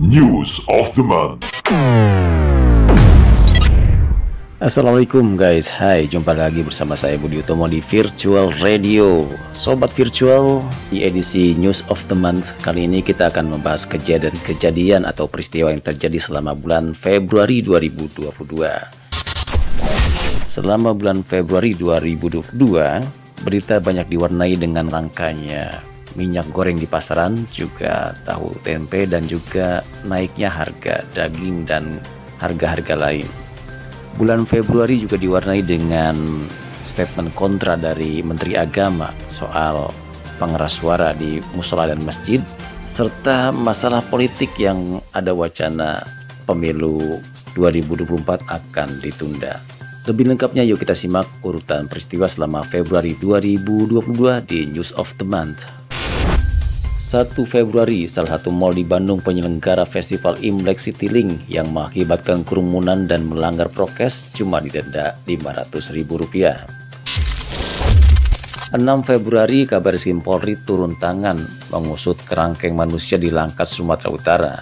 News of the Month. Assalamualaikum guys, hai jumpa lagi bersama saya Budi Utomo di Virtual Radio. Sobat Virtual, di edisi News of the Month Kali ini kita akan membahas kejadian-kejadian atau peristiwa yang terjadi selama bulan Februari 2022 Selama bulan Februari 2022, berita banyak diwarnai dengan langkanya minyak goreng di pasaran, juga tahu tempe dan juga naiknya harga daging dan harga-harga lain Bulan Februari juga diwarnai dengan statement kontra dari Menteri Agama soal pengeras suara di musola dan masjid serta masalah politik yang ada wacana pemilu 2024 akan ditunda. Lebih lengkapnya yuk kita simak urutan peristiwa selama Februari 2022 di News of the Month. 1 Februari, salah satu mal di Bandung penyelenggara festival Imlek Citylink yang mengakibatkan kerumunan dan melanggar prokes cuma didenda Rp500.000. 6 Februari, kabar Eskrim Polri turun tangan mengusut kerangkeng manusia di Langkat, Sumatera Utara.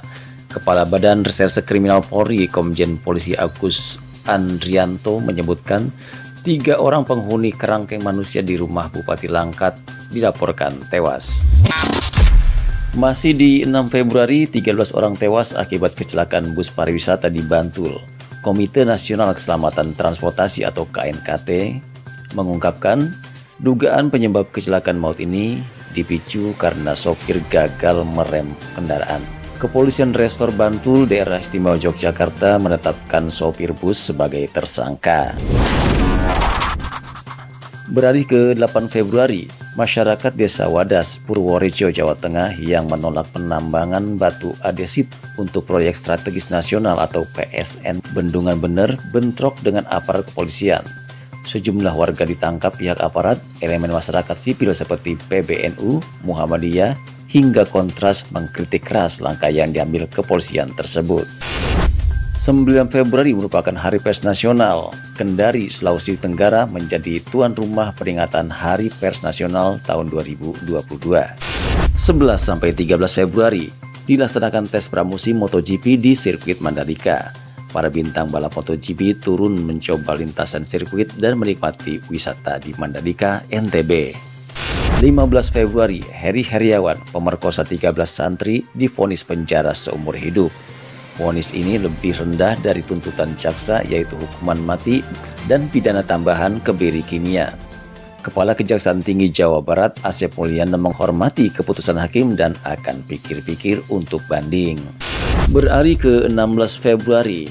Kepala Badan Reserse Kriminal Polri, Komjen Polisi Agus Andrianto menyebutkan tiga orang penghuni kerangkeng manusia di rumah Bupati Langkat dilaporkan tewas. Masih di 6 Februari, 13 orang tewas akibat kecelakaan bus pariwisata di Bantul. Komite Nasional Keselamatan Transportasi atau KNKT mengungkapkan dugaan penyebab kecelakaan maut ini dipicu karena sopir gagal merem kendaraan. Kepolisian Restor Bantul Daerah Istimewa Yogyakarta menetapkan sopir bus sebagai tersangka. Beralih ke 8 Februari, masyarakat Desa Wadas, Purworejo, Jawa Tengah yang menolak penambangan batu adesit untuk proyek strategis nasional atau PSN Bendungan Bener bentrok dengan aparat kepolisian. Sejumlah warga ditangkap pihak aparat, elemen masyarakat sipil seperti PBNU, Muhammadiyah, hingga kontras mengkritik keras langkah yang diambil kepolisian tersebut. 9 Februari merupakan Hari Pers Nasional. Kendari, Sulawesi Tenggara menjadi tuan rumah peringatan Hari Pers Nasional tahun 2022. 11 sampai 13 Februari dilaksanakan tes pramusim MotoGP di sirkuit Mandalika. Para bintang balap MotoGP turun mencoba lintasan sirkuit dan menikmati wisata di Mandalika, NTB. 15 Februari, Heri Heriawan, pemerkosa 13 santri, difonis penjara seumur hidup. Vonis ini lebih rendah dari tuntutan jaksa yaitu hukuman mati dan pidana tambahan kebiri kimia. Kepala Kejaksaan Tinggi Jawa Barat Asep Mulyana menghormati keputusan hakim dan akan pikir-pikir untuk banding. Beralih ke 16 Februari,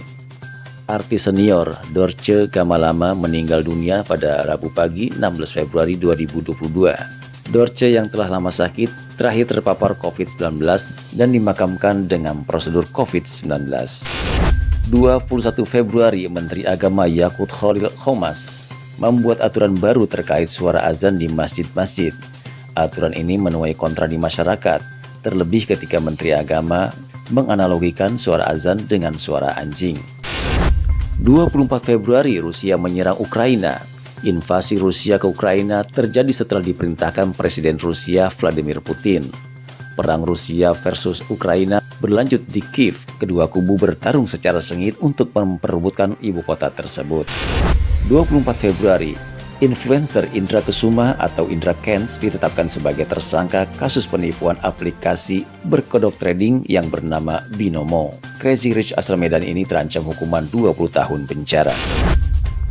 artis senior Dorce Gamalama meninggal dunia pada Rabu pagi 16 Februari 2022. Dorce yang telah lama sakit terakhir terpapar COVID-19 dan dimakamkan dengan prosedur COVID-19. 21 Februari, Menteri Agama Yakut Khalil Khomas membuat aturan baru terkait suara azan di masjid-masjid. Aturan ini menuai kontra di masyarakat, terlebih ketika Menteri Agama menganalogikan suara azan dengan suara anjing. 24 Februari, Rusia menyerang Ukraina Invasi Rusia ke Ukraina terjadi setelah diperintahkan Presiden Rusia Vladimir Putin. Perang Rusia versus Ukraina berlanjut di Kiev. Kedua kubu bertarung secara sengit untuk memperebutkan ibu kota tersebut. 24 Februari, influencer Indra Kesuma atau Indra Kens ditetapkan sebagai tersangka kasus penipuan aplikasi berkodok trading yang bernama Binomo. Crazy Rich asal Medan ini terancam hukuman 20 tahun penjara.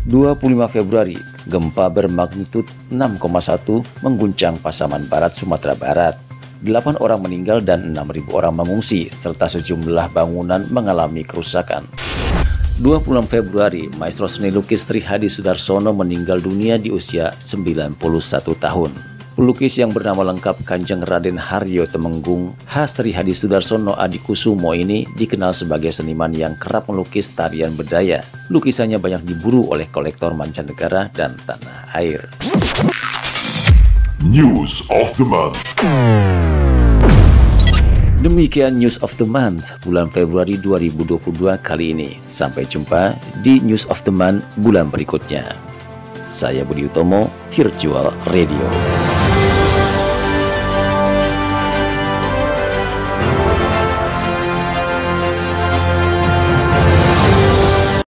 25 Februari, gempa bermagnitud 6,1 mengguncang Pasaman Barat, Sumatera Barat. 8 orang meninggal dan 6.000 orang mengungsi, serta sejumlah bangunan mengalami kerusakan. 26 Februari, maestro seni lukis Sri Hadi Sudarsono meninggal dunia di usia 91 tahun. Pelukis yang bernama lengkap Kanjeng Raden Haryo Temenggung Hasri Hadi Sudarsono Adikusumo ini dikenal sebagai seniman yang kerap melukis tarian bedaya. Lukisannya banyak diburu oleh kolektor mancanegara dan tanah air. News of the Month Demikian News of the Month bulan Februari 2022 kali ini. Sampai jumpa di News of the Month bulan berikutnya. Saya Budi Utomo, Virtual Radio.